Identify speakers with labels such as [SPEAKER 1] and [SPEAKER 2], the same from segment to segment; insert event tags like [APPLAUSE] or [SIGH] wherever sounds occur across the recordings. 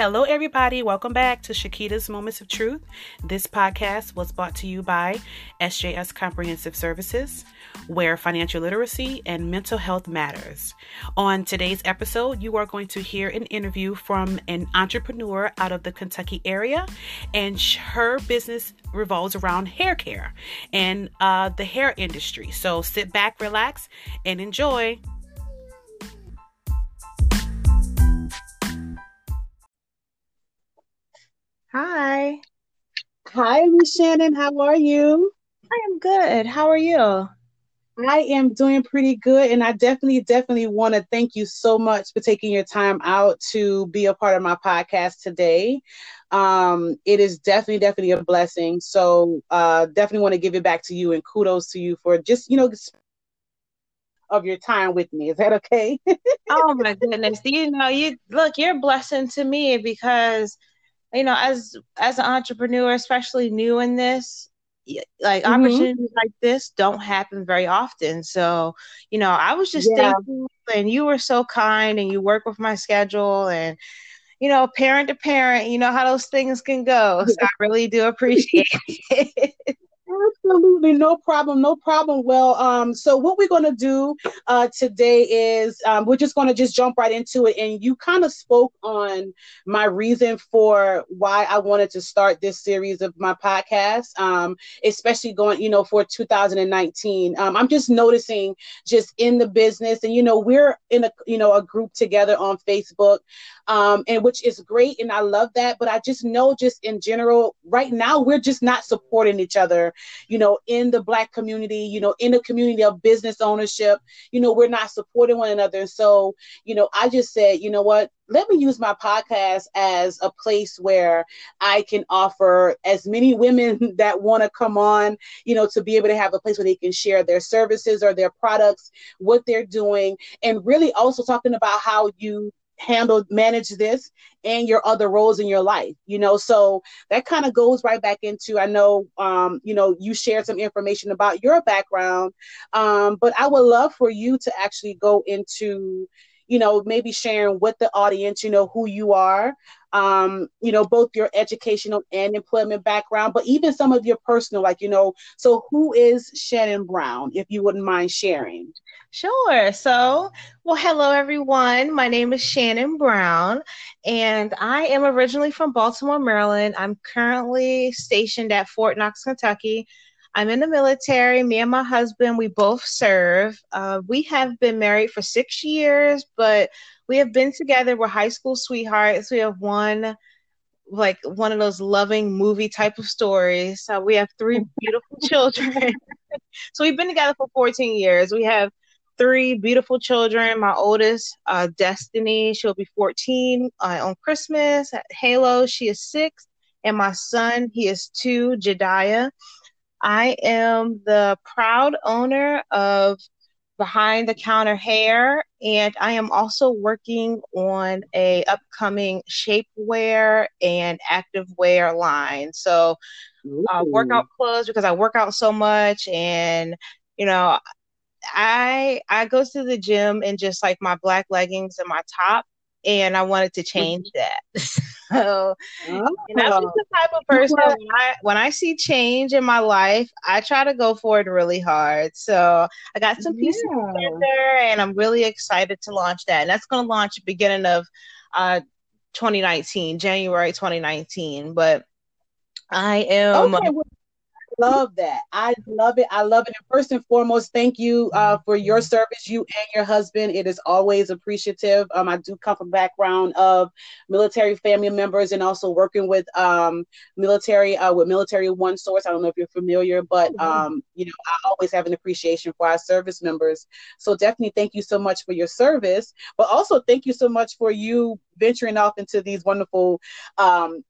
[SPEAKER 1] Hello, everybody. Welcome back to Shakita's Moments of Truth. This podcast was brought to you by SJS Comprehensive Services, where financial literacy and mental health matters. On today's episode, you are going to hear an interview from an entrepreneur out of the Kentucky area, and her business revolves around hair care and uh, the hair industry. So sit back, relax, and enjoy. Hi.
[SPEAKER 2] Hi, Miss Shannon. How are you?
[SPEAKER 1] I am good. How are you?
[SPEAKER 2] I am doing pretty good, and I definitely, definitely want to thank you so much for taking your time out to be a part of my podcast today. Um, it is definitely, definitely a blessing. So, uh, definitely want to give it back to you and kudos to you for just, you know, of your time with me. Is that okay? [LAUGHS]
[SPEAKER 1] oh my goodness! You know, you look, you're a blessing to me because you know, as as an entrepreneur, especially new in this, like mm-hmm. opportunities like this don't happen very often. So, you know, I was just yeah. thankful, and you were so kind, and you work with my schedule, and you know, parent to parent, you know how those things can go. So I really do appreciate [LAUGHS] it.
[SPEAKER 2] Absolutely, no problem, no problem. Well, um, so what we're going to do uh, today is um, we're just going to just jump right into it. And you kind of spoke on my reason for why I wanted to start this series of my podcast, um, especially going, you know, for 2019. Um, I'm just noticing just in the business, and you know, we're in a, you know, a group together on Facebook um, and which is great, and I love that. But I just know, just in general, right now we're just not supporting each other. You know, in the Black community, you know, in the community of business ownership, you know, we're not supporting one another. So, you know, I just said, you know what, let me use my podcast as a place where I can offer as many women [LAUGHS] that want to come on, you know, to be able to have a place where they can share their services or their products, what they're doing, and really also talking about how you handle manage this and your other roles in your life you know so that kind of goes right back into i know um you know you shared some information about your background um but i would love for you to actually go into you know maybe sharing with the audience you know who you are um, you know, both your educational and employment background, but even some of your personal, like, you know, so who is Shannon Brown, if you wouldn't mind sharing?
[SPEAKER 1] Sure. So, well, hello, everyone. My name is Shannon Brown, and I am originally from Baltimore, Maryland. I'm currently stationed at Fort Knox, Kentucky. I'm in the military. Me and my husband, we both serve. Uh, we have been married for six years, but we have been together. We're high school sweethearts. We have one, like one of those loving movie type of stories. So we have three [LAUGHS] beautiful children. [LAUGHS] so we've been together for 14 years. We have three beautiful children. My oldest, uh, Destiny, she'll be 14 uh, on Christmas. Halo, she is six. And my son, he is two, Jediah. I am the proud owner of behind the counter hair and i am also working on a upcoming shapewear and activewear line so uh, workout clothes because i work out so much and you know i i go to the gym in just like my black leggings and my top and I wanted to change that. [LAUGHS] so oh. and I'm just the type of person when I when I see change in my life, I try to go for it really hard. So I got some pieces yeah. together and I'm really excited to launch that. And that's gonna launch beginning of uh 2019, January 2019. But I am okay, well,
[SPEAKER 2] love that. I love it. I love it. And first and foremost, thank you uh, for your service, you and your husband. It is always appreciative. Um, I do come from a background of military family members and also working with um, military uh, with Military One Source. I don't know if you're familiar, but mm-hmm. um, you know, I always have an appreciation for our service members. So definitely thank you so much for your service, but also thank you so much for you venturing off into these wonderful um,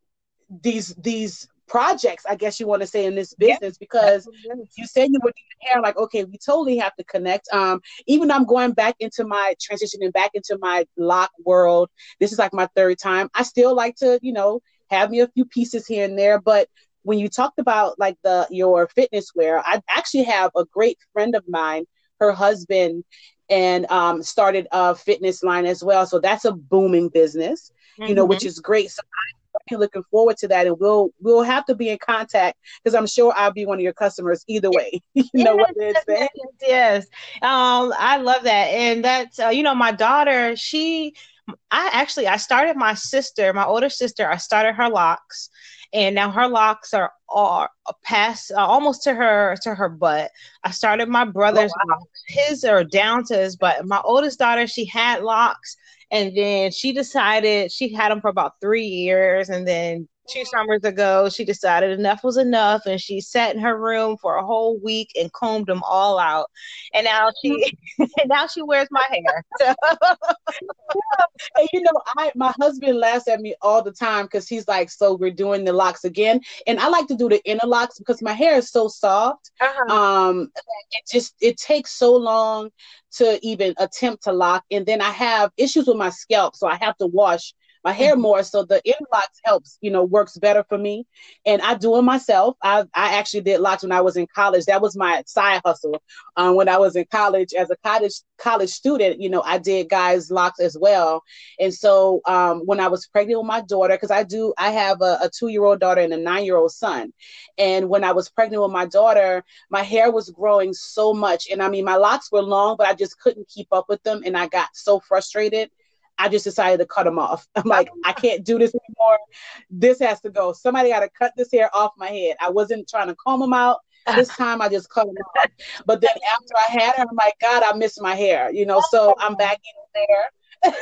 [SPEAKER 2] these these projects, I guess you want to say, in this business because you said you were doing hair. Like, okay, we totally have to connect. Um, even though I'm going back into my transitioning back into my lock world, this is like my third time. I still like to, you know, have me a few pieces here and there, but when you talked about like the your fitness wear, I actually have a great friend of mine. Her husband and um, started a fitness line as well. So that's a booming business. you mm-hmm. know, which mm-hmm. is great. So I'm looking forward to that, and we'll we'll have to be in contact because I'm sure I'll be one of your customers either way. [LAUGHS] you know what
[SPEAKER 1] it's yes, yes, um, I love that, and that's uh, you know my daughter. She, I actually I started my sister, my older sister. I started her locks and now her locks are are past uh, almost to her to her butt. I started my brother's oh, wow. locks. His are down to his butt. My oldest daughter, she had locks, and then she decided she had them for about three years, and then two summers ago, she decided enough was enough, and she sat in her room for a whole week and combed them all out. And now she, [LAUGHS] [LAUGHS] now she wears my hair. [LAUGHS] So.
[SPEAKER 2] and you know, I my husband laughs at me all the time because he's like, "So we're doing the locks again," and I like to do the interlocks because my hair is so soft. Uh-huh. Um, it just it takes so long to even attempt to lock, and then I have issues with my scalp, so I have to wash my hair mm-hmm. more. So the in locks helps, you know, works better for me. And I do it myself. I, I actually did locks when I was in college. That was my side hustle. Um, when I was in college as a college college student, you know, I did guys locks as well. And so um, when I was pregnant with my daughter, because I do, I have a, a two year old daughter and a nine year old son. And when I was pregnant with my daughter, my hair was growing so much. And I mean, my locks were long, but I just couldn't keep up with them. And I got so frustrated I just decided to cut them off. [LAUGHS] I'm like, oh I can't do this anymore. This has to go. Somebody got to cut this hair off my head. I wasn't trying to comb them out. This [LAUGHS] time I just cut them off. But then after I had her, I'm like, God, I miss my hair, you know. So I'm back in
[SPEAKER 1] there. [LAUGHS]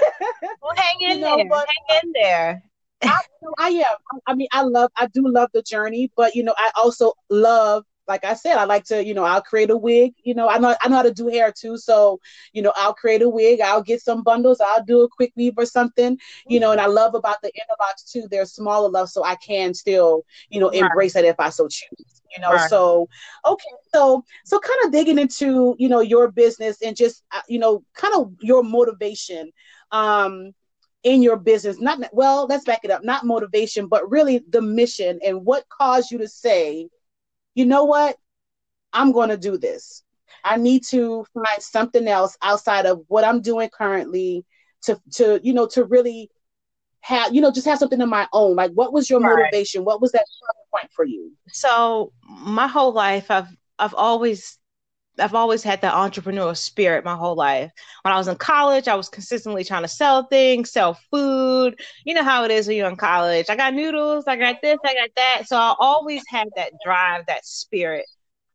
[SPEAKER 1] well, hang in you know, there. hang in there.
[SPEAKER 2] I, I am. I mean, I love. I do love the journey, but you know, I also love like I said, I like to, you know, I'll create a wig. You know, I know I know how to do hair too. So, you know, I'll create a wig. I'll get some bundles. I'll do a quick weave or something. You know, and I love about the interlocks too. They're small enough so I can still, you know, embrace right. it if I so choose. You know, right. so okay, so so kind of digging into you know your business and just uh, you know kind of your motivation. Um, in your business not well let's back it up not motivation but really the mission and what caused you to say you know what? I'm going to do this. I need to find something else outside of what I'm doing currently to to you know to really have you know just have something of my own. Like what was your right. motivation? What was that point for you?
[SPEAKER 1] So my whole life I've I've always I've always had that entrepreneurial spirit my whole life. When I was in college, I was consistently trying to sell things, sell food. You know how it is when you're in college. I got noodles, I got this, I got that. So I always had that drive, that spirit.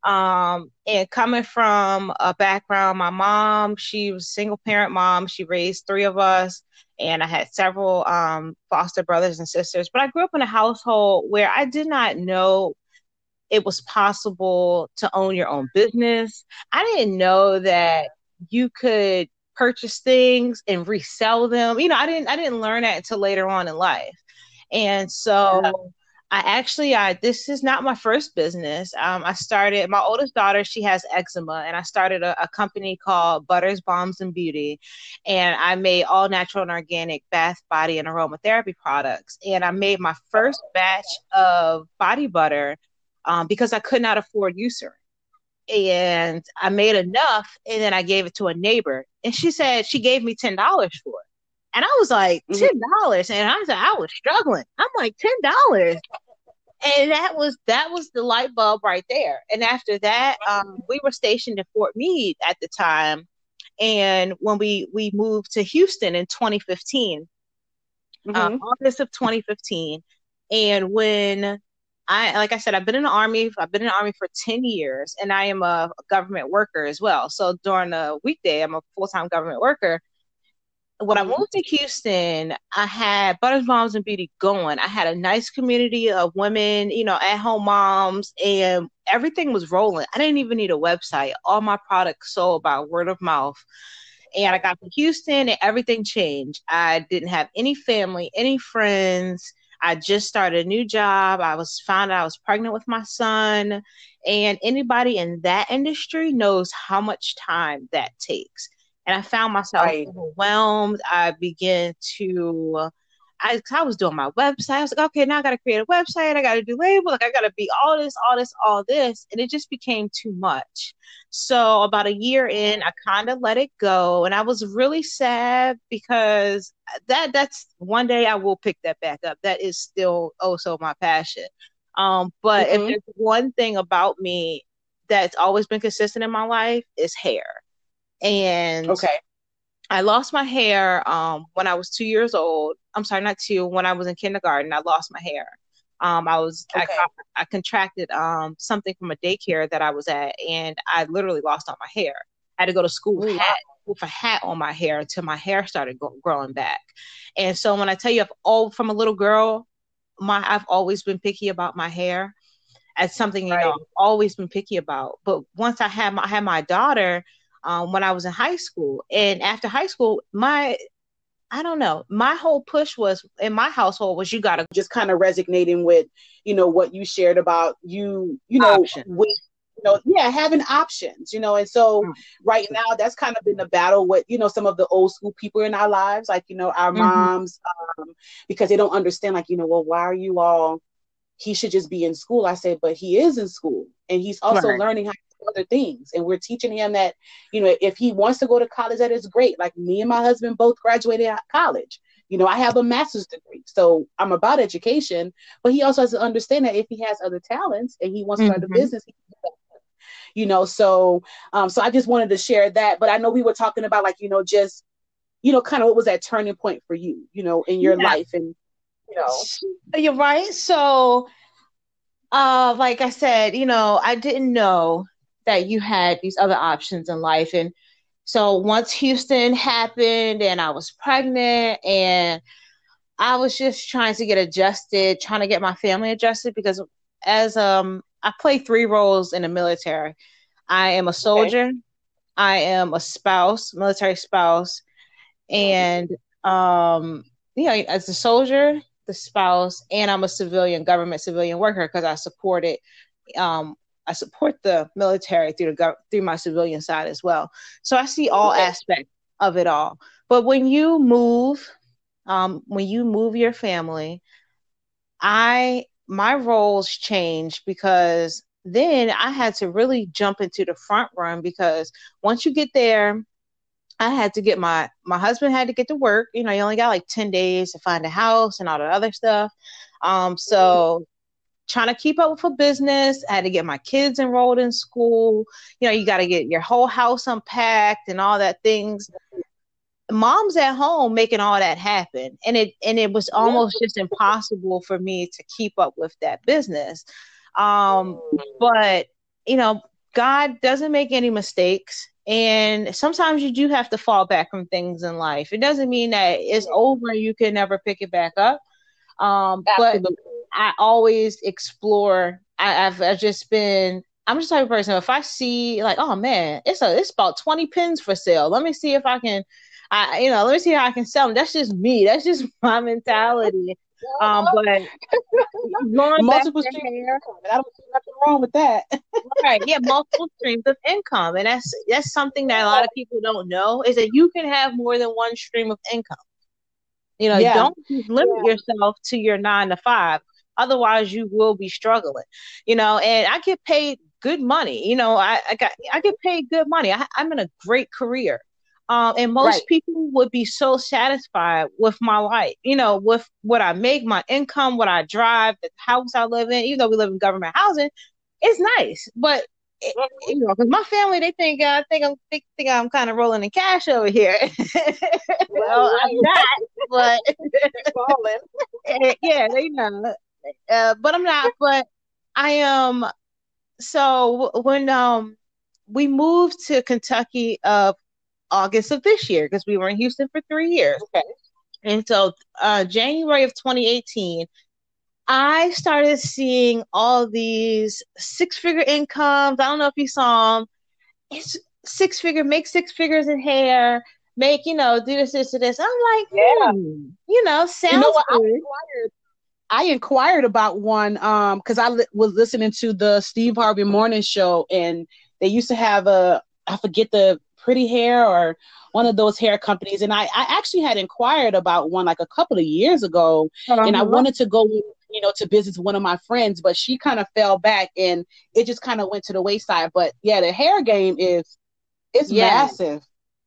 [SPEAKER 1] Um, and coming from a background, my mom, she was single parent mom. She raised three of us, and I had several um, foster brothers and sisters. But I grew up in a household where I did not know it was possible to own your own business. I didn't know that you could purchase things and resell them. You know, I didn't I didn't learn that until later on in life. And so yeah. I actually I this is not my first business. Um, I started my oldest daughter, she has eczema, and I started a, a company called Butters Bombs and Beauty. And I made all natural and organic bath, body, and aromatherapy products. And I made my first batch of body butter um, because I could not afford Eucerin. And I made enough and then I gave it to a neighbor. And she said she gave me $10 for it. And I was like, mm-hmm. $10. And I said, I was struggling. I'm like, $10. And that was that was the light bulb right there. And after that, um, we were stationed in Fort Meade at the time. And when we we moved to Houston in 2015, mm-hmm. um, August of 2015, and when I like I said, I've been in the army. I've been in the army for ten years, and I am a government worker as well. So during the weekday, I'm a full time government worker. When I mm-hmm. moved to Houston, I had Butters Bombs and Beauty going. I had a nice community of women, you know, at home moms, and everything was rolling. I didn't even need a website. All my products sold by word of mouth. And I got to Houston, and everything changed. I didn't have any family, any friends I just started a new job. I was found out I was pregnant with my son. And anybody in that industry knows how much time that takes. And I found myself right. overwhelmed. I began to I, I was doing my website. I was like, okay, now I got to create a website. I got to do label. Like, I got to be all this, all this, all this. And it just became too much. So, about a year in, I kind of let it go. And I was really sad because that that's one day I will pick that back up. That is still also my passion. Um, but mm-hmm. if there's one thing about me that's always been consistent in my life, is hair. And
[SPEAKER 2] okay.
[SPEAKER 1] I lost my hair um, when I was two years old. I'm sorry, not two. When I was in kindergarten, I lost my hair. Um, I was okay. I, I, contracted um, something from a daycare that I was at, and I literally lost all my hair. I had to go to school with, hat, with a hat on my hair until my hair started go- growing back. And so when I tell you, I've all from a little girl, my I've always been picky about my hair. As something you right. know, I've always been picky about. But once I had my I had my daughter, um, when I was in high school. And after high school, my I don't know. My whole push was in my household was you got to
[SPEAKER 2] just kind of resonating with, you know, what you shared about you, you know, with, you know, yeah, having options, you know, and so mm. right now that's kind of been the battle with, you know, some of the old school people in our lives, like, you know, our mm-hmm. moms, um, because they don't understand, like, you know, well, why are you all, he should just be in school. I said, but he is in school and he's also right. learning how other things. And we're teaching him that, you know, if he wants to go to college, that is great. Like me and my husband both graduated at college. You know, I have a master's degree, so I'm about education, but he also has to understand that if he has other talents and he wants to mm-hmm. start a mm-hmm. business, you know, so um, so I just wanted to share that. But I know we were talking about like, you know, just you know, kind of what was that turning point for you, you know, in your yeah. life and you know.
[SPEAKER 1] You're right. So uh like I said, you know, I didn't know that you had these other options in life. And so once Houston happened and I was pregnant and I was just trying to get adjusted, trying to get my family adjusted because as um I play three roles in the military. I am a soldier, okay. I am a spouse, military spouse, and um you know, as a soldier, the spouse, and I'm a civilian government civilian worker because I supported um I support the military through the through my civilian side as well. So I see all aspects of it all. But when you move, um, when you move your family, I my roles change because then I had to really jump into the front run because once you get there, I had to get my my husband had to get to work. You know, you only got like ten days to find a house and all the other stuff. Um, so trying to keep up with a business. I had to get my kids enrolled in school. You know, you got to get your whole house unpacked and all that things. Mom's at home making all that happen, and it and it was almost just impossible for me to keep up with that business. Um, but you know, God doesn't make any mistakes. And sometimes you do have to fall back from things in life. It doesn't mean that it's over and you can never pick it back up. Um, but I always explore. I, have I've just been. I'm just type of person. If I see like, oh man, it's a it's about 20 pins for sale. Let me see if I can. I you know, let me see how I can sell them. That's just me. That's just [LAUGHS] my mentality. Um, but [LAUGHS]
[SPEAKER 2] multiple streams I don't see nothing wrong with that. [LAUGHS]
[SPEAKER 1] right? Yeah, multiple streams of income, and that's that's something that a lot of people don't know is that you can have more than one stream of income. You know, yeah. don't limit yeah. yourself to your nine to five. Otherwise, you will be struggling. You know, and I get paid good money. You know, I, I got I get paid good money. I, am in a great career. Um, and most right. people would be so satisfied with my life, you know, with what I make, my income, what I drive, the house I live in. Even though we live in government housing, it's nice. But you know, because my family they think uh, I think I'm think, think I'm kind of rolling in cash over here. [LAUGHS] well, I'm not, but [LAUGHS] [LAUGHS] yeah, they know. Uh, but I'm not. But I am. Um, so when um we moved to Kentucky of August of this year because we were in Houston for three years. Okay. And so uh, January of 2018, I started seeing all these six figure incomes. I don't know if you saw them. It's six figure, make six figures in hair, make, you know, do this, this, this. I'm like, yeah. Hmm, you know, sounds you know what? good. I
[SPEAKER 2] inquired, I inquired about one um because I li- was listening to the Steve Harvey Morning Show and they used to have a I forget the Pretty Hair or one of those hair companies. And I, I actually had inquired about one like a couple of years ago, uh-huh. and I wanted to go, you know, to visit one of my friends, but she kind of fell back and it just kind of went to the wayside. But yeah, the hair game is it's massive.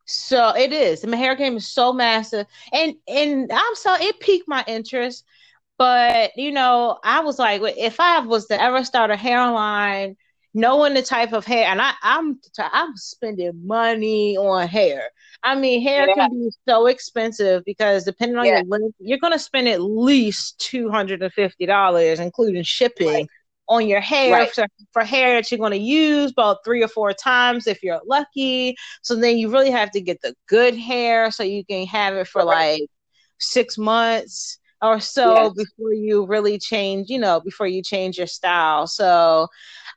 [SPEAKER 1] So it is. The hair game is so massive, and and I'm so it piqued my interest. But you know, I was like, if I was to ever start a hairline, knowing the type of hair, and I, I'm I'm spending money on hair. I mean, hair yeah. can be so expensive because depending on yeah. your length, you're gonna spend at least two hundred and fifty dollars, including shipping. Right. On your hair right. for, for hair that you're going to use about three or four times if you're lucky. So then you really have to get the good hair so you can have it for right. like six months or so yes. before you really change, you know, before you change your style. So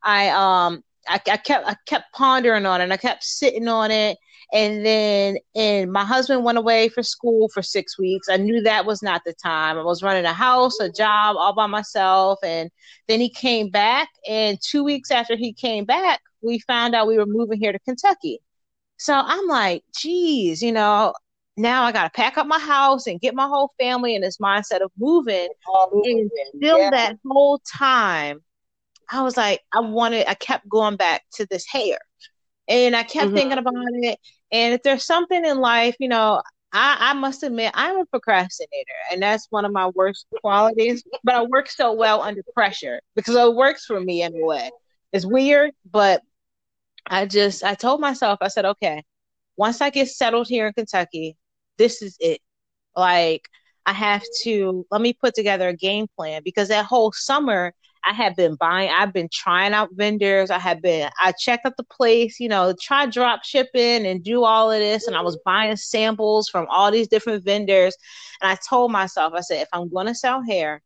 [SPEAKER 1] I um I, I kept I kept pondering on it and I kept sitting on it. And then and my husband went away for school for six weeks. I knew that was not the time. I was running a house a job all by myself. And then he came back. And two weeks after he came back we found out we were moving here to kentucky. So i'm like geez you know now I got to pack up my house and get my whole family in this mindset of moving. and still yeah. that whole time, I was like, I wanted, I kept going back to this hair. And I kept mm-hmm. thinking about it. And if there's something in life, you know, I, I must admit, I'm a procrastinator, and that's one of my worst qualities. But I work so well under pressure because it works for me in a way. It's weird, but I just, I told myself, I said, okay, once I get settled here in Kentucky, this is it. Like I have to let me put together a game plan because that whole summer I have been buying, I've been trying out vendors. I have been, I checked out the place, you know, try drop shipping and do all of this. And I was buying samples from all these different vendors. And I told myself, I said, if I'm going to sell hair,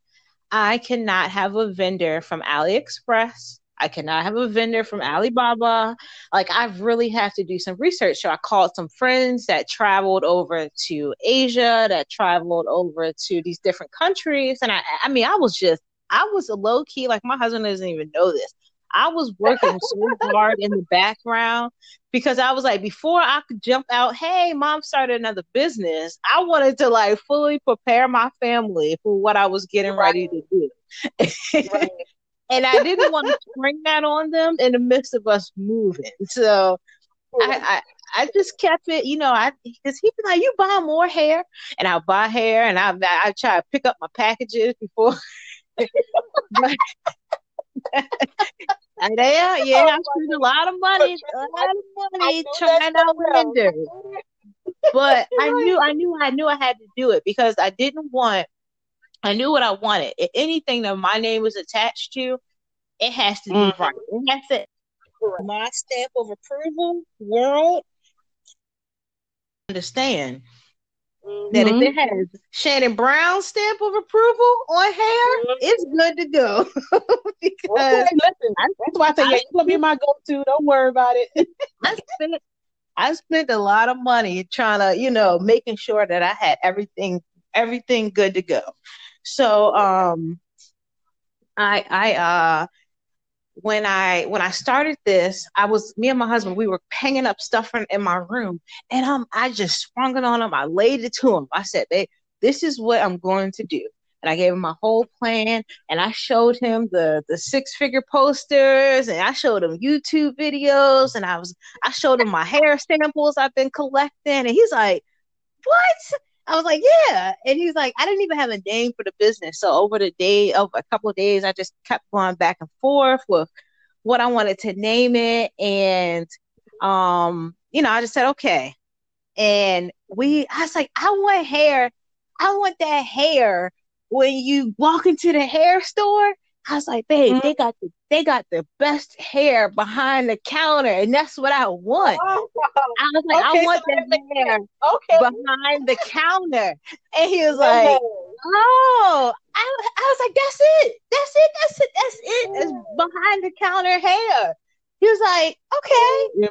[SPEAKER 1] I cannot have a vendor from AliExpress I cannot have a vendor from Alibaba. Like I really have to do some research. So I called some friends that traveled over to Asia, that traveled over to these different countries. And I I mean I was just I was a low key, like my husband doesn't even know this. I was working so hard in the background because I was like, before I could jump out, hey, mom started another business. I wanted to like fully prepare my family for what I was getting right. ready to do. [LAUGHS] right and I didn't want to bring that on them in the midst of us moving. So I, I, I just kept it, you know, I because he'd be like, "You buy more hair," and I'll buy hair, and I I try to pick up my packages before. [LAUGHS] but, yeah, [LAUGHS] yeah, I spent a lot of money, a lot of money trying out vendors. [LAUGHS] But I knew, I knew, I knew I had to do it because I didn't want I knew what I wanted. If anything that my name was attached to, it has to be mm-hmm. right. It has to my stamp of approval, world. Understand mm-hmm. that if it mm-hmm. has Shannon Brown's stamp of approval on hair, mm-hmm. it's good to go. [LAUGHS]
[SPEAKER 2] because okay, listen, that's why I say, yeah, you're gonna be my go-to. Don't worry about it. [LAUGHS]
[SPEAKER 1] I spent I spent a lot of money trying to, you know, making sure that I had everything everything good to go. So um I I uh when I when I started this, I was me and my husband, we were hanging up stuff in, in my room and um I just sprung it on him. I laid it to him. I said, "Babe, this is what I'm going to do." And I gave him my whole plan and I showed him the the six figure posters and I showed him YouTube videos and I was I showed him my hair samples I've been collecting and he's like, "What?" I was like, yeah. And he's like, I didn't even have a name for the business. So over the day, of a couple of days, I just kept going back and forth with what I wanted to name it. And, um, you know, I just said, okay. And we, I was like, I want hair. I want that hair when you walk into the hair store I was like, babe, mm-hmm. they got the they got the best hair behind the counter, and that's what I want. Oh, I was like, okay, I want so that hair okay. behind the counter. And he was like, Oh, I, I was like, that's it. That's it. That's it. That's it. It's behind the counter hair. He was like, Okay.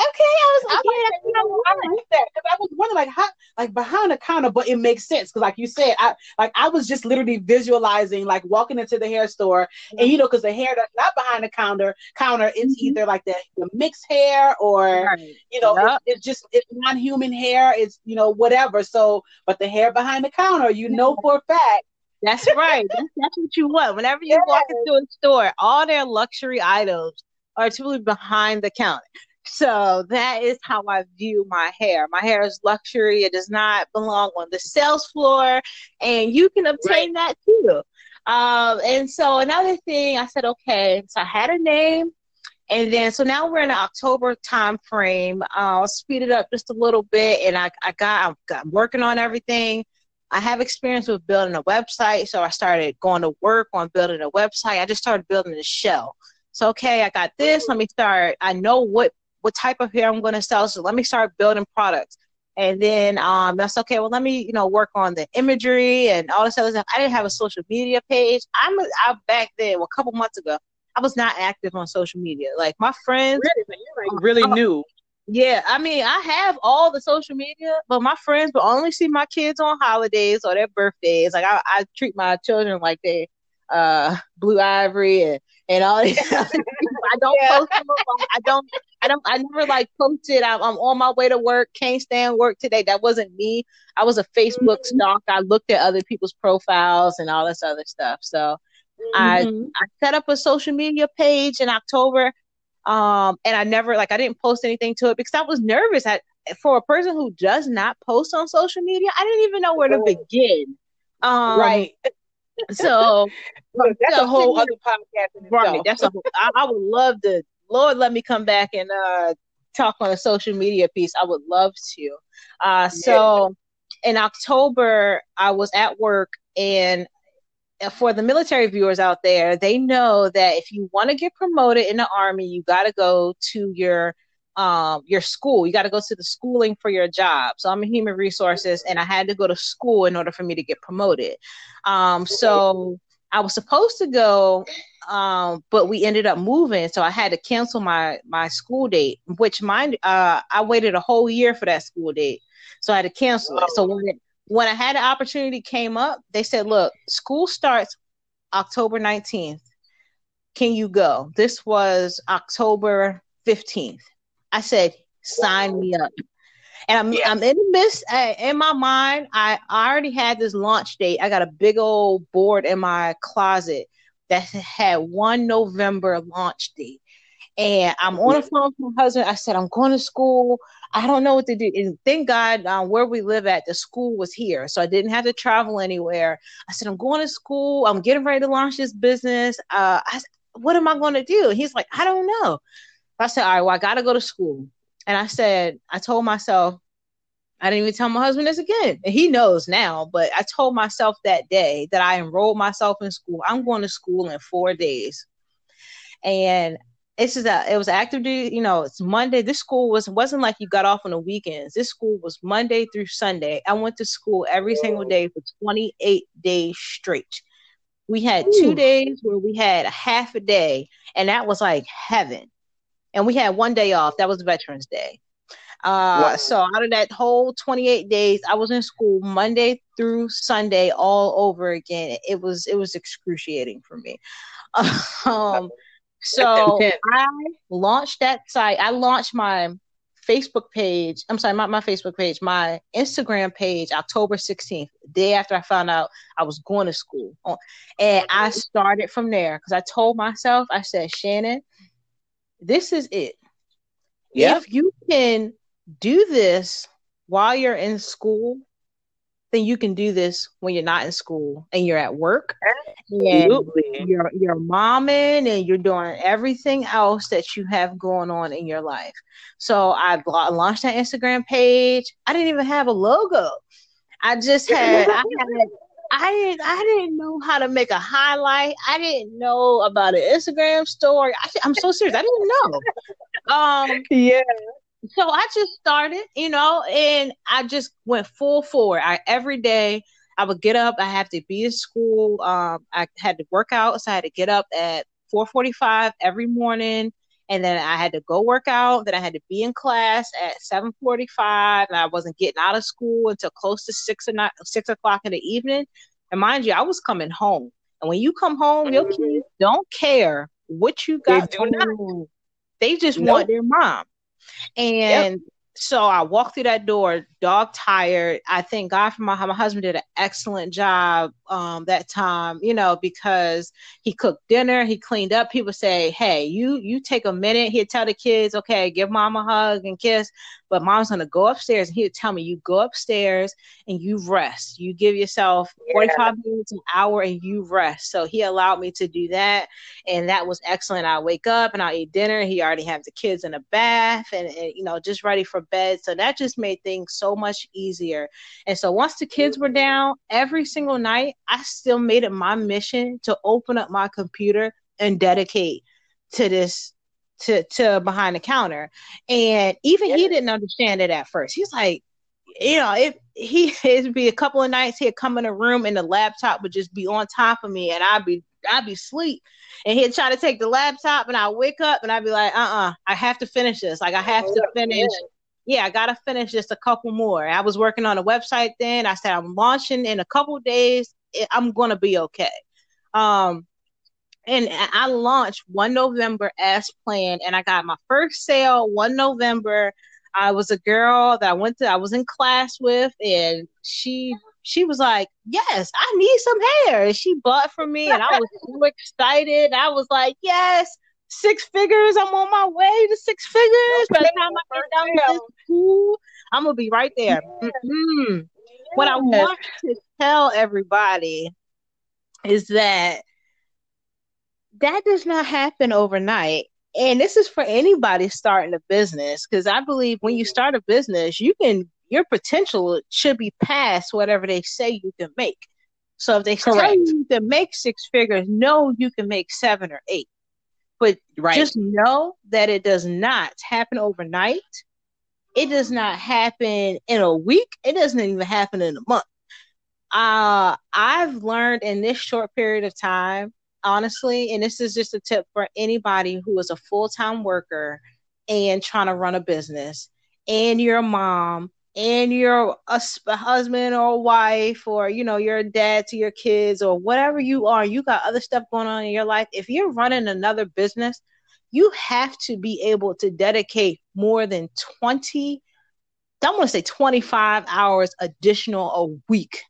[SPEAKER 1] Okay. I was I
[SPEAKER 2] I, like that, I like that because I was wondering like how like behind the counter, but it makes sense because like you said, I like I was just literally visualizing like walking into the hair store mm-hmm. and you know because the hair that's not behind the counter counter it's mm-hmm. either like the, the mixed hair or right. you know yep. it's, it's, just it's non-human hair it's you know whatever so but the hair behind the counter you know for a fact
[SPEAKER 1] that's right. That's, that's, what you want. Whenever you yes. walk [LAUGHS] into a store, all their luxury items are typically behind the counter. So that is how I view my hair. My hair is luxury. It does not belong on the sales floor, and you can obtain right. that too. Um, and so another thing, I said, okay, so I had a name, and then so now we're in the October time frame. I'll speed it up just a little bit, and I, I got I'm, I'm working on everything. I have experience with building a website, so I started going to work on building a website. I just started building a shell. So okay, I got this. Let me start. I know what what type of hair I'm going to sell. So let me start building products. And then um, that's okay. Well, let me you know work on the imagery and all this other stuff. I didn't have a social media page. I'm a, I back then, well, a couple months ago, I was not active on social media. Like my friends,
[SPEAKER 2] really, like really uh, new.
[SPEAKER 1] Yeah, I mean, I have all the social media, but my friends will only see my kids on holidays or their birthdays. Like I, I treat my children like they uh Blue Ivy and and all [LAUGHS] this. I don't yeah. post them. I don't. I don't. I never like posted. I'm, I'm, on my way to work. Can't stand work today. That wasn't me. I was a Facebook mm-hmm. stalk. I looked at other people's profiles and all this other stuff. So mm-hmm. I I set up a social media page in October. Um, and I never like I didn't post anything to it because I was nervous. I, for a person who does not post on social media, I didn't even know where to begin. Um,
[SPEAKER 2] right.
[SPEAKER 1] So [LAUGHS]
[SPEAKER 2] that's so, a whole other podcast.
[SPEAKER 1] Right. That's a. I, I would love to. Lord, let me come back and uh, talk on a social media piece. I would love to. Uh, so in October, I was at work and for the military viewers out there, they know that if you want to get promoted in the army, you got to go to your um, your school. You got to go to the schooling for your job. So I'm a human resources, and I had to go to school in order for me to get promoted. Um, so I was supposed to go, um, but we ended up moving, so I had to cancel my my school date. Which mind, uh, I waited a whole year for that school date, so I had to cancel it. So when it, when I had the opportunity came up, they said, "Look, school starts October 19th. Can you go?" This was October 15th. I said, "Sign me up." And I'm yeah. I'm in the midst in my mind. I, I already had this launch date. I got a big old board in my closet that had one November launch date. And I'm on the phone with my husband. I said, I'm going to school. I don't know what to do. And thank God, um, where we live at, the school was here. So I didn't have to travel anywhere. I said, I'm going to school. I'm getting ready to launch this business. Uh, I, what am I going to do? And he's like, I don't know. I said, all right, well, I got to go to school. And I said, I told myself, I didn't even tell my husband this again. And he knows now, but I told myself that day that I enrolled myself in school. I'm going to school in four days. And it's just a it was active duty you know it's monday this school was wasn't like you got off on the weekends this school was monday through sunday i went to school every single day for 28 days straight we had Ooh. two days where we had a half a day and that was like heaven and we had one day off that was veterans day uh, wow. so out of that whole 28 days i was in school monday through sunday all over again it was it was excruciating for me [LAUGHS] um so I launched that site. I launched my Facebook page. I'm sorry, not my Facebook page, my Instagram page, October 16th, day after I found out I was going to school. And I started from there because I told myself, I said, Shannon, this is it. Yep. If you can do this while you're in school, then you can do this when you're not in school and you're at work. Absolutely. And you're you're momming and you're doing everything else that you have going on in your life. So I launched that Instagram page. I didn't even have a logo. I just [LAUGHS] had I had I didn't I didn't know how to make a highlight. I didn't know about an Instagram story. I, am so serious. I didn't know. Um
[SPEAKER 2] yeah
[SPEAKER 1] so I just started, you know, and I just went full forward. I every day I would get up. I have to be at school. Um, I had to work out, so I had to get up at 4:45 every morning and then I had to go work out. Then I had to be in class at seven forty-five, and I wasn't getting out of school until close to six or not six o'clock in the evening. And mind you, I was coming home. And when you come home, mm-hmm. your kids don't care what you got going on. They just nope. want their mom. And yep so I walked through that door, dog tired. I thank God for my my husband did an excellent job um, that time, you know, because he cooked dinner, he cleaned up. People say, "Hey, you you take a minute." He'd tell the kids, "Okay, give mom a hug and kiss," but mom's gonna go upstairs, and he would tell me, "You go upstairs and you rest. You give yourself forty five yeah. minutes, an hour, and you rest." So he allowed me to do that, and that was excellent. I wake up and I eat dinner. He already has the kids in a bath and, and you know just ready for bed. So that just made things so much easier. And so once the kids were down, every single night, I still made it my mission to open up my computer and dedicate to this to to behind the counter. And even yeah. he didn't understand it at first. He's like, you know, if he [LAUGHS] it'd be a couple of nights he'd come in a room and the laptop would just be on top of me and I'd be I'd be asleep and he'd try to take the laptop and I'd wake up and I'd be like, uh uh-uh, uh I have to finish this. Like I have to finish yeah, I gotta finish just a couple more. I was working on a website then. I said I'm launching in a couple days. I'm gonna be okay. Um, and I launched one November as planned, and I got my first sale one November. I was a girl that I went to, I was in class with, and she she was like, "Yes, I need some hair," and she bought for me, and I was so [LAUGHS] excited. I was like, "Yes." Six figures. I'm on my way to six figures. By the time I get down to school, I'm gonna be right there. Mm-hmm. What I want to tell everybody is that that does not happen overnight. And this is for anybody starting a business because I believe when you start a business, you can your potential should be past whatever they say you can make. So if they Correct. tell you to make six figures, no, you can make seven or eight. But right. just know that it does not happen overnight. It does not happen in a week. It doesn't even happen in a month. Uh, I've learned in this short period of time, honestly, and this is just a tip for anybody who is a full time worker and trying to run a business, and you're a mom, and you're a, husband or a wife or you know you're a dad to your kids or whatever you are you got other stuff going on in your life if you're running another business you have to be able to dedicate more than 20 i'm going to say 25 hours additional a week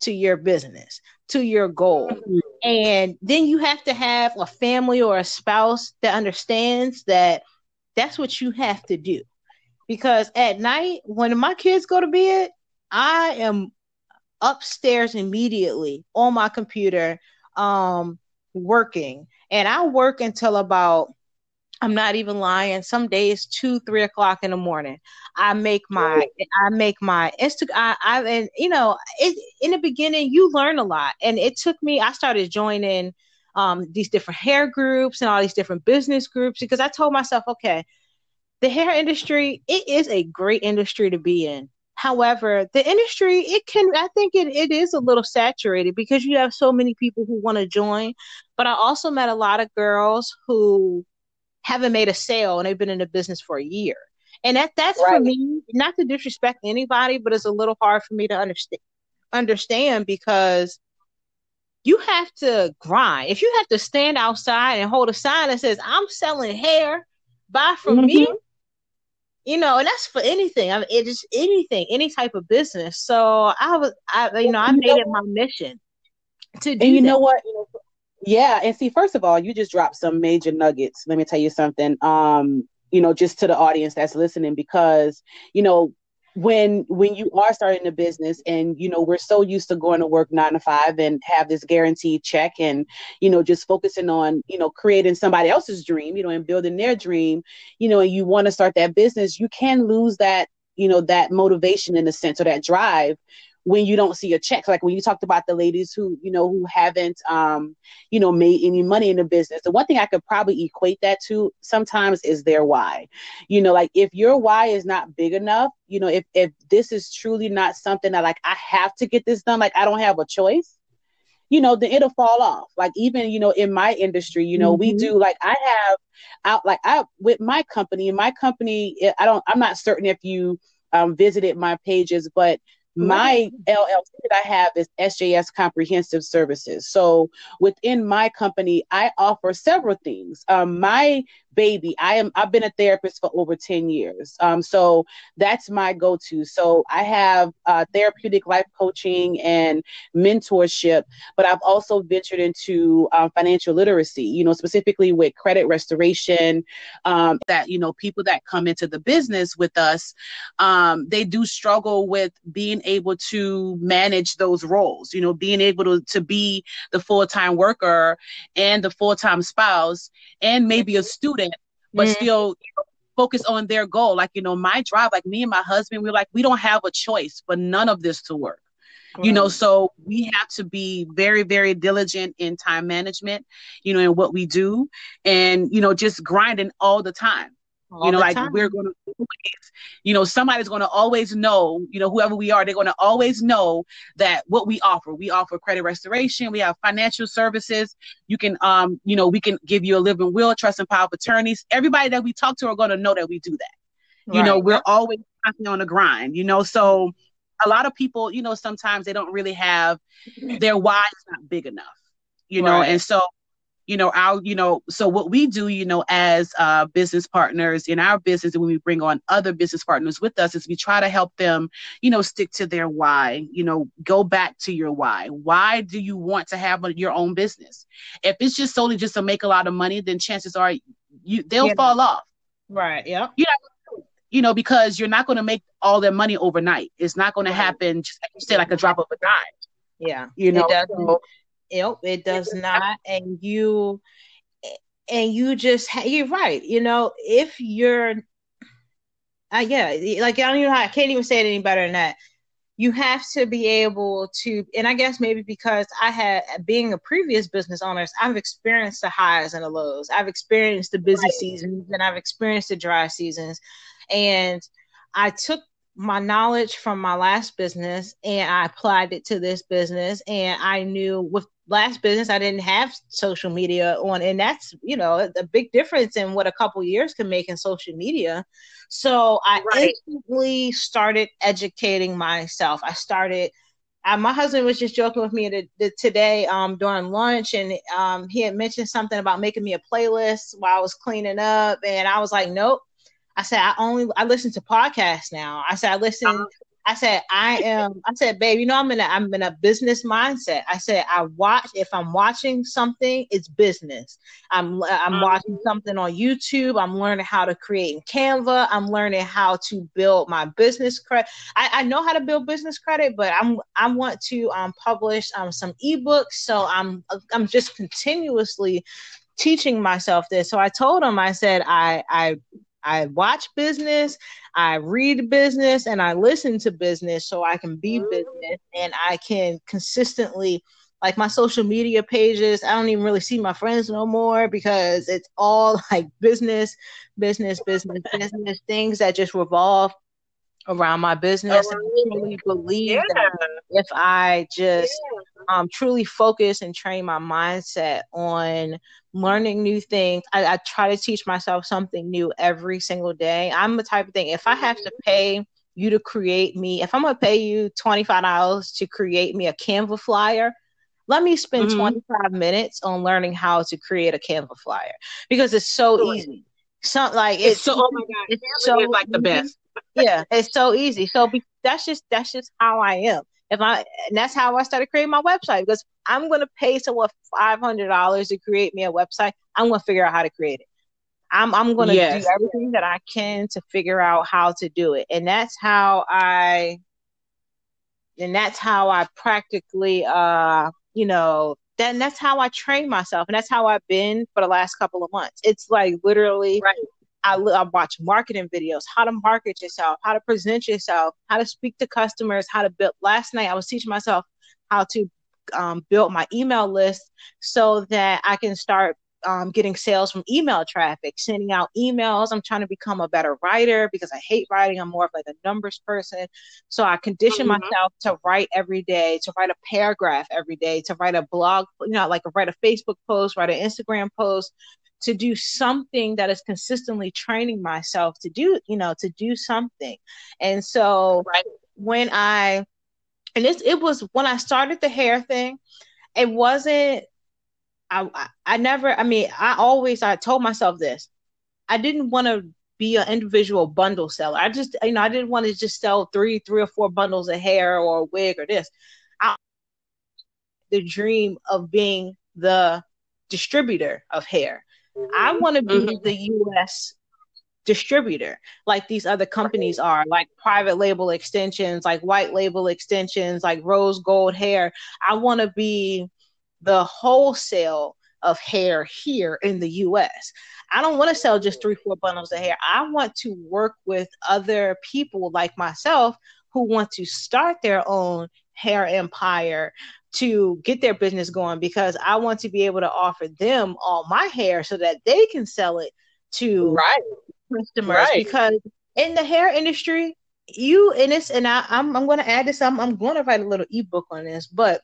[SPEAKER 1] to your business to your goal. And then you have to have a family or a spouse that understands that that's what you have to do because at night when my kids go to bed, I am upstairs immediately on my computer um working and I work until about I'm not even lying. Some days two, three o'clock in the morning. I make my I make my Insta. I, I and you know it, in the beginning you learn a lot, and it took me. I started joining um, these different hair groups and all these different business groups because I told myself, okay, the hair industry it is a great industry to be in however the industry it can i think it, it is a little saturated because you have so many people who want to join but i also met a lot of girls who haven't made a sale and they've been in the business for a year and that that's right. for me not to disrespect anybody but it's a little hard for me to understand understand because you have to grind if you have to stand outside and hold a sign that says i'm selling hair buy from mm-hmm. me you know, and that's for anything. I mean, it is anything, any type of business. So I was, I you know, I made it my mission to do.
[SPEAKER 2] And you
[SPEAKER 1] that.
[SPEAKER 2] know what? Yeah, and see, first of all, you just dropped some major nuggets. Let me tell you something. Um, you know, just to the audience that's listening, because you know, when when you are starting a business and you know we're so used to going to work nine to five and have this guaranteed check and you know just focusing on you know creating somebody else's dream you know and building their dream you know and you want to start that business you can lose that you know that motivation in a sense or that drive when you don't see a check like when you talked about the ladies who you know who haven't um you know made any money in the business the one thing i could probably equate that to sometimes is their why you know like if your why is not big enough you know if if this is truly not something that like i have to get this done like i don't have a choice you know, then it'll fall off. Like even, you know, in my industry, you know, mm-hmm. we do like I have out like I with my company, my company, I don't I'm not certain if you um, visited my pages, but my LLC that I have is SJS Comprehensive Services. So within my company, I offer several things. Um, my baby. I am I've been a therapist for over 10 years. Um, so that's my go-to. So I have uh, therapeutic life coaching and mentorship, but I've also ventured into uh, financial literacy, you know, specifically with credit restoration, um, that, you know, people that come into the business with us, um, they do struggle with being able to manage those roles, you know, being able to, to be the full-time worker and the full-time spouse and maybe a student but mm. still you know, focus on their goal. Like, you know, my drive, like me and my husband, we're like, we don't have a choice for none of this to work. Right. You know, so we have to be very, very diligent in time management, you know, in what we do and, you know, just grinding all the time. All you know, like time. we're going to, you know, somebody's going to always know, you know, whoever we are, they're going to always know that what we offer. We offer credit restoration. We have financial services. You can, um, you know, we can give you a living will, trust and power of attorneys. Everybody that we talk to are going to know that we do that. Right. You know, we're always constantly on the grind. You know, so a lot of people, you know, sometimes they don't really have their why is not big enough. You know, right. and so you know our you know so what we do you know as uh, business partners in our business and when we bring on other business partners with us is we try to help them you know stick to their why you know go back to your why. Why do you want to have your own business? If it's just solely just to make a lot of money then chances are you they'll yeah. fall off.
[SPEAKER 1] Right yeah
[SPEAKER 2] you know you know because you're not going to make all their money overnight. It's not going to happen just like you said like a drop of a dime.
[SPEAKER 1] Yeah.
[SPEAKER 2] You know
[SPEAKER 1] Nope, it does not. And you and you just you're right. You know, if you're uh, yeah, like I don't even know I can't even say it any better than that. You have to be able to, and I guess maybe because I had being a previous business owner, I've experienced the highs and the lows. I've experienced the busy right. seasons and I've experienced the dry seasons. And I took my knowledge from my last business and I applied it to this business. And I knew with last business I didn't have social media on, and that's you know a big difference in what a couple years can make in social media. So I right. instantly started educating myself. I started. I, my husband was just joking with me the, the, today um, during lunch, and um, he had mentioned something about making me a playlist while I was cleaning up, and I was like, "Nope." I said I only I listen to podcasts now. I said I listen. Uh-huh. I said I am. I said, babe, you know I'm in a I'm in a business mindset. I said I watch if I'm watching something, it's business. I'm I'm uh-huh. watching something on YouTube. I'm learning how to create in Canva. I'm learning how to build my business credit. I, I know how to build business credit, but I'm I want to um publish um some ebooks. So I'm I'm just continuously teaching myself this. So I told him, I said I I I watch business, I read business, and I listen to business so I can be mm-hmm. business and I can consistently like my social media pages. I don't even really see my friends no more because it's all [LAUGHS] like business, business, business, business things that just revolve around my business. I truly believe yeah. that if I just yeah. um, truly focus and train my mindset on learning new things, I, I, try to teach myself something new every single day. I'm the type of thing, if I have to mm-hmm. pay you to create me, if I'm going to pay you $25 to create me a Canva flyer, let me spend mm-hmm. 25 minutes on learning how to create a Canva flyer because it's so easy. So like it's,
[SPEAKER 2] it's so oh my god, it's so like the best
[SPEAKER 1] yeah, it's so easy. So be, that's just that's just how I am. If I and that's how I started creating my website because I'm going to pay someone five hundred dollars to create me a website. I'm going to figure out how to create it. I'm I'm going to yes. do everything that I can to figure out how to do it, and that's how I. And that's how I practically, uh, you know, then that's how I train myself, and that's how I've been for the last couple of months. It's like literally right. I, I watch marketing videos, how to market yourself, how to present yourself, how to speak to customers, how to build. Last night, I was teaching myself how to um, build my email list so that I can start um, getting sales from email traffic, sending out emails. I'm trying to become a better writer because I hate writing. I'm more of like a numbers person. So I condition mm-hmm. myself to write every day, to write a paragraph every day, to write a blog, you know, like write a Facebook post, write an Instagram post, to do something that is consistently training myself to do, you know, to do something. And so right. when I, and it's, it was when I started the hair thing, it wasn't, I, I, never, I mean, I always, I told myself this, I didn't want to be an individual bundle seller. I just, you know, I didn't want to just sell three, three or four bundles of hair or a wig or this. I, the dream of being the distributor of hair. I want to be mm-hmm. the US distributor like these other companies are like private label extensions like white label extensions like rose gold hair i want to be the wholesale of hair here in the us i don't want to sell just three four bundles of hair i want to work with other people like myself who want to start their own hair empire to get their business going because I want to be able to offer them all my hair so that they can sell it to
[SPEAKER 2] right.
[SPEAKER 1] customers. Right. Because in the hair industry, you and this and I, I'm I'm going to add this. I'm I'm going to write a little ebook on this, but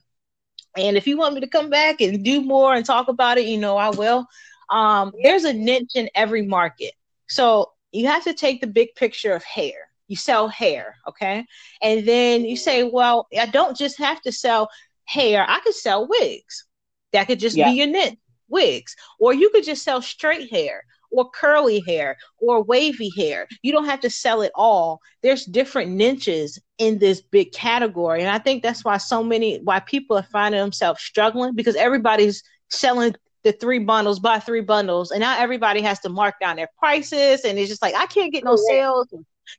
[SPEAKER 1] and if you want me to come back and do more and talk about it, you know I will. Um, there's a niche in every market, so you have to take the big picture of hair. You sell hair, okay, and then you say, well, I don't just have to sell hair, I could sell wigs. That could just yeah. be your niche, wigs. Or you could just sell straight hair or curly hair or wavy hair. You don't have to sell it all. There's different niches in this big category. And I think that's why so many why people are finding themselves struggling because everybody's selling the three bundles, buy three bundles, and now everybody has to mark down their prices, and it's just like I can't get no sales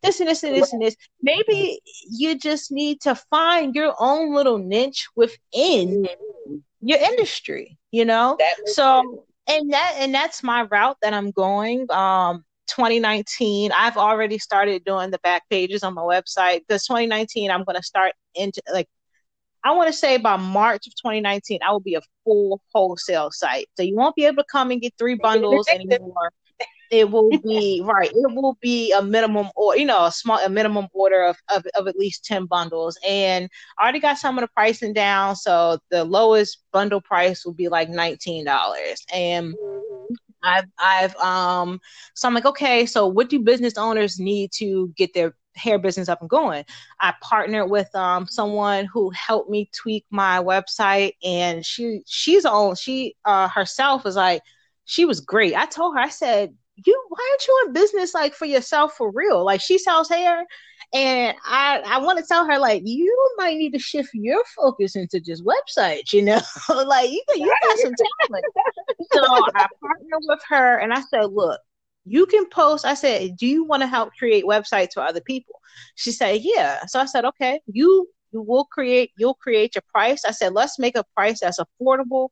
[SPEAKER 1] this and this and this and this. Maybe you just need to find your own little niche within your industry, you know? So and that and that's my route that I'm going. Um 2019, I've already started doing the back pages on my website. Because 2019, I'm gonna start into like I want to say by March of 2019, I will be a full wholesale site. So you won't be able to come and get three bundles anymore it will [LAUGHS] be right it will be a minimum or you know a small a minimum order of, of, of at least 10 bundles and i already got some of the pricing down so the lowest bundle price will be like $19 and I've I've um so I'm like okay so what do business owners need to get their hair business up and going. I partnered with um, someone who helped me tweak my website, and she she's on she uh, herself was like she was great. I told her I said you why aren't you in business like for yourself for real? Like she sells hair. And I, I want to tell her like you might need to shift your focus into just websites, you know, [LAUGHS] like you you got some talent. [LAUGHS] so I partnered with her and I said, look, you can post. I said, do you want to help create websites for other people? She said, yeah. So I said, okay, you you will create you'll create your price. I said, let's make a price that's affordable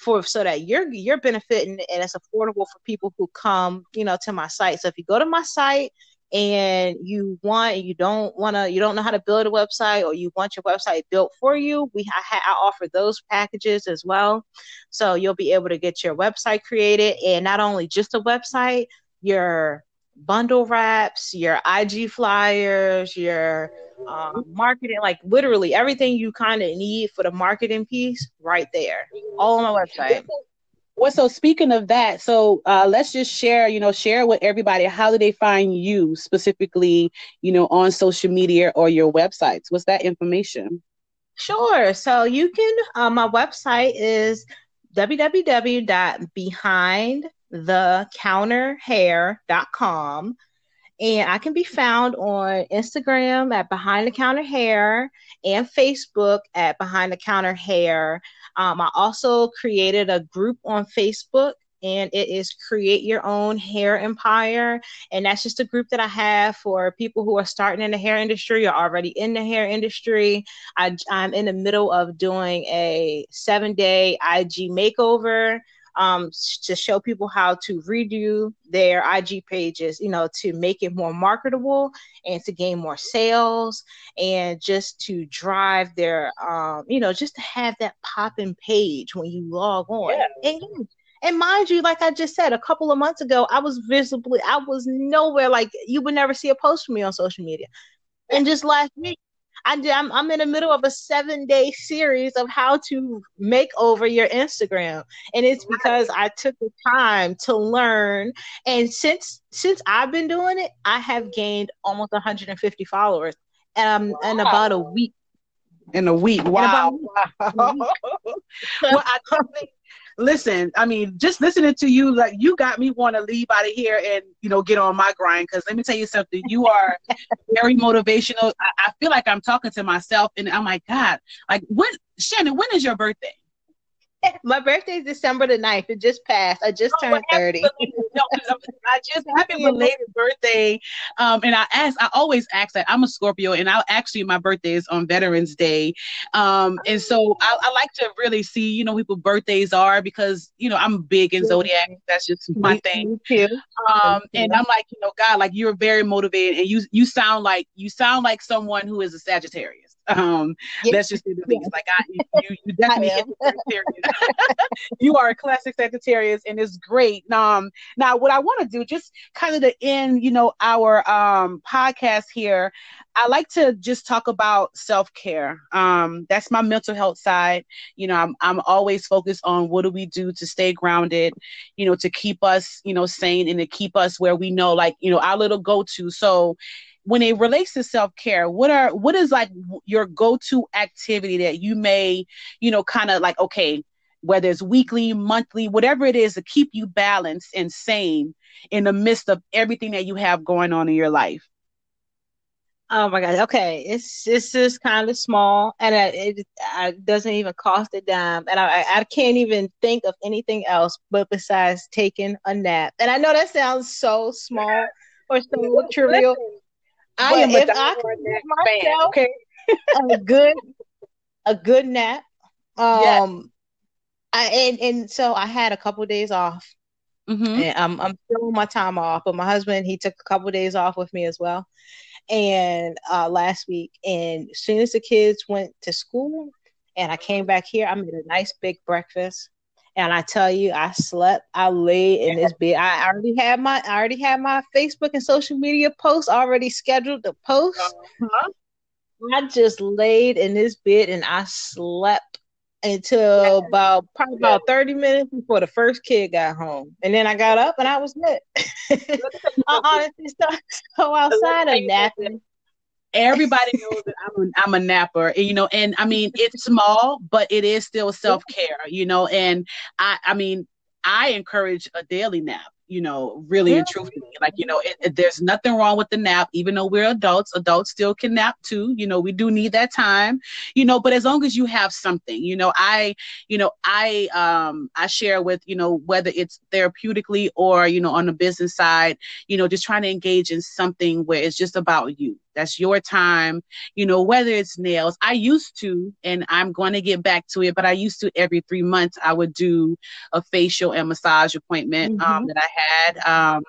[SPEAKER 1] for so that you're you're benefiting and it's affordable for people who come you know to my site. So if you go to my site and you want you don't want to you don't know how to build a website or you want your website built for you we I, I offer those packages as well. So you'll be able to get your website created and not only just a website your bundle wraps, your IG flyers, your um, marketing, like literally everything you kind of need for the marketing piece, right there, all on my website.
[SPEAKER 2] Well, so speaking of that, so uh, let's just share, you know, share with everybody. How do they find you specifically, you know, on social media or your websites? What's that information?
[SPEAKER 1] Sure. So you can, uh, my website is www.behind thecounterhair.com. And I can be found on Instagram at Behind the Counter Hair and Facebook at Behind the Counter Hair. Um, I also created a group on Facebook and it is create your own hair empire and that's just a group that i have for people who are starting in the hair industry or already in the hair industry I, i'm in the middle of doing a seven day ig makeover um, to show people how to redo their IG pages, you know, to make it more marketable and to gain more sales and just to drive their, um, you know, just to have that popping page when you log on. Yeah. And, And mind you, like I just said, a couple of months ago, I was visibly, I was nowhere. Like you would never see a post from me on social media. And just last week, I did, I'm, I'm in the middle of a seven day series of how to make over your Instagram. And it's because I took the time to learn. And since since I've been doing it, I have gained almost 150 followers um, wow. in about a week.
[SPEAKER 2] In a week. Wow. A week. [LAUGHS] well, I definitely listen, I mean, just listening to you, like you got me want to leave out of here and you know get on my grind. Because let me tell you something, you are [LAUGHS] very motivational. I, I, feel like I'm talking to myself, and I'm like, God, like when Shannon, when is your birthday? [LAUGHS]
[SPEAKER 1] My birthday is December the 9th. It just passed. I just oh, turned 30. no,
[SPEAKER 2] I just [LAUGHS] happy belated birthday. Um, and I ask, I always ask that I'm a Scorpio, and I actually my birthday is on Veterans Day. Um, and so I, I like to really see, you know, people birthdays are because you know I'm big in zodiac. That's just my thing. Um, and I'm like, you know, God, like you're very motivated, and you you sound like you sound like someone who is a Sagittarius. [LAUGHS] Um, yes. let's just say the least. Like I, you, you definitely [LAUGHS] you are a classic Sagittarius, and it's great. Um, now what I want to do, just kind of to end, you know, our um podcast here. I like to just talk about self care. Um, that's my mental health side. You know, I'm I'm always focused on what do we do to stay grounded, you know, to keep us, you know, sane and to keep us where we know, like, you know, our little go to. So when it relates to self-care what are what is like your go-to activity that you may you know kind of like okay whether it's weekly monthly whatever it is to keep you balanced and sane in the midst of everything that you have going on in your life
[SPEAKER 1] Oh my god! Okay, it's it's just kind of small, and it, it doesn't even cost a dime, and I I can't even think of anything else but besides taking a nap. And I know that sounds so small or so [LAUGHS] trivial, I am if I could give myself okay? a good a good nap. Um yes. I and, and so I had a couple of days off. Mm-hmm. And I'm I'm still my time off, but my husband he took a couple of days off with me as well. And uh last week, and as soon as the kids went to school and I came back here, I made a nice big breakfast. And I tell you, I slept, I lay in this bed. I already had my I already had my Facebook and social media posts already scheduled to post. Uh-huh. I just laid in this bed and I slept until about probably about 30 minutes before the first kid got home. And then I got up and I was lit. [LAUGHS] I honestly started to go outside and napping
[SPEAKER 2] everybody knows that I'm a, I'm a napper, you know, and I mean it's small, but it is still self care, you know, and I I mean I encourage a daily nap you know, really and truthfully. Like, you know, it, it, there's nothing wrong with the nap, even though we're adults. Adults still can nap too. You know, we do need that time, you know, but as long as you have something, you know, I, you know, I, um, I share with, you know, whether it's therapeutically or, you know, on the business side, you know, just trying to engage in something where it's just about you that's your time. You know, whether it's nails, I used to, and I'm going to get back to it, but I used to every three months, I would do a facial and massage appointment um, mm-hmm. um, that I had. Um,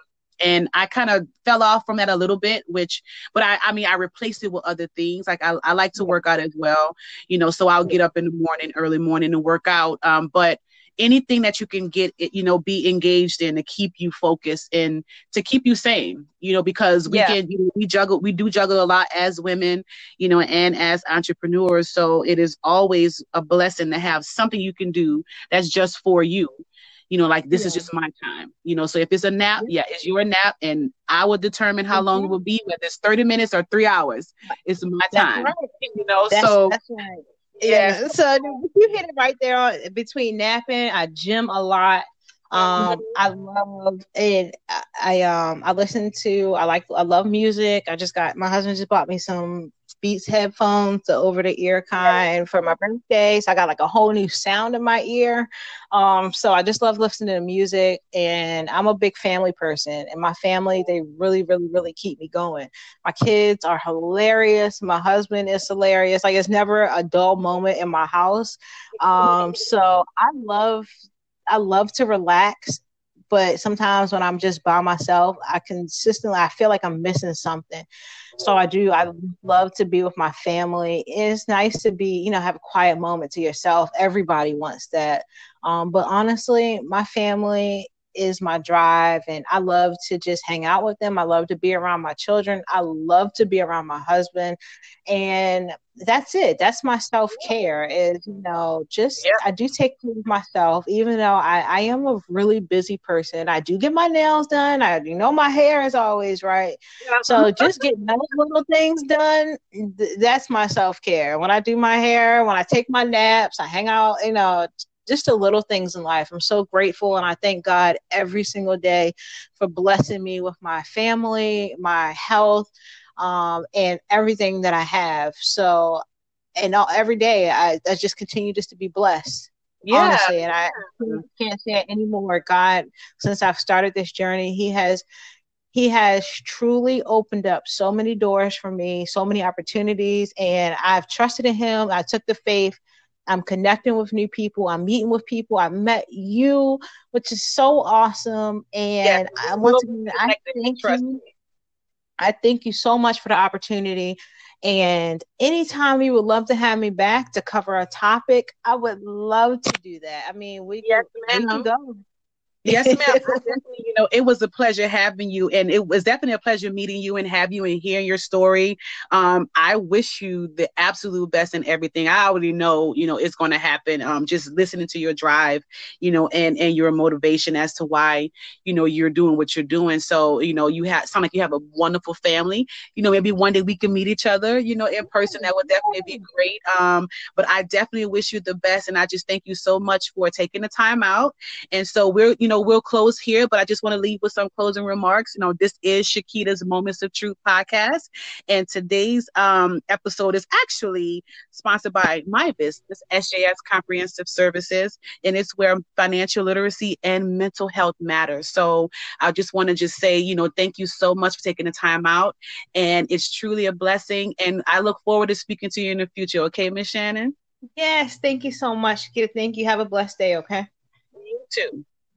[SPEAKER 2] and I kind of fell off from that a little bit, which, but I, I mean, I replaced it with other things. Like I, I like to work out as well, you know, so I'll get up in the morning, early morning and work out. Um, but anything that you can get you know be engaged in to keep you focused and to keep you sane you know because we yeah. can you know, we juggle we do juggle a lot as women you know and as entrepreneurs so it is always a blessing to have something you can do that's just for you you know like this yeah. is just my time you know so if it's a nap yeah it's your nap and i will determine how mm-hmm. long it will be whether it's 30 minutes or three hours it's my time right. you know that's, so that's right
[SPEAKER 1] yeah. So you hit it right there on between napping. I gym a lot. Um, I love and I, I um I listen to I like I love music. I just got my husband just bought me some Beats headphones, the over the ear kind for my birthday. So I got like a whole new sound in my ear. Um, so I just love listening to music and I'm a big family person and my family, they really, really, really keep me going. My kids are hilarious. My husband is hilarious. Like it's never a dull moment in my house. Um, so I love, I love to relax but sometimes when I'm just by myself, I consistently I feel like I'm missing something. So I do. I love to be with my family. It's nice to be, you know, have a quiet moment to yourself. Everybody wants that. Um, but honestly, my family is my drive and I love to just hang out with them. I love to be around my children. I love to be around my husband. And that's it. That's my self care is, you know, just yeah. I do take care of myself, even though I, I am a really busy person. I do get my nails done. I you know my hair is always right. Yeah. So just getting those little things done, th- that's my self care. When I do my hair, when I take my naps, I hang out, you know, just the little things in life. I'm so grateful and I thank God every single day for blessing me with my family, my health, um, and everything that I have. So, and all, every day I, I just continue just to be blessed. Yeah. Honestly, and I can't say it anymore. God, since I've started this journey, He has he has truly opened up so many doors for me, so many opportunities, and I've trusted in him. I took the faith I'm connecting with new people. I'm meeting with people. I met you, which is so awesome. And I want to I thank you. I thank you so much for the opportunity. And anytime you would love to have me back to cover a topic, I would love to do that. I mean, we, yes, can, we can go.
[SPEAKER 2] Yes, ma'am. [LAUGHS] you know, it was a pleasure having you, and it was definitely a pleasure meeting you and have you and hearing your story. Um, I wish you the absolute best in everything. I already know, you know, it's going to happen. Um, just listening to your drive, you know, and and your motivation as to why, you know, you're doing what you're doing. So, you know, you have sound like you have a wonderful family. You know, maybe one day we can meet each other, you know, in person. That would definitely be great. Um, but I definitely wish you the best, and I just thank you so much for taking the time out. And so we're, you know know, we'll close here, but I just want to leave with some closing remarks. You know, this is Shakita's Moments of Truth podcast, and today's um, episode is actually sponsored by my business, SJS Comprehensive Services, and it's where financial literacy and mental health matters. So I just want to just say, you know, thank you so much for taking the time out, and it's truly a blessing. And I look forward to speaking to you in the future. Okay, Miss Shannon.
[SPEAKER 1] Yes, thank you so much. Shakita. Thank you. Have a blessed day. Okay.
[SPEAKER 2] You too.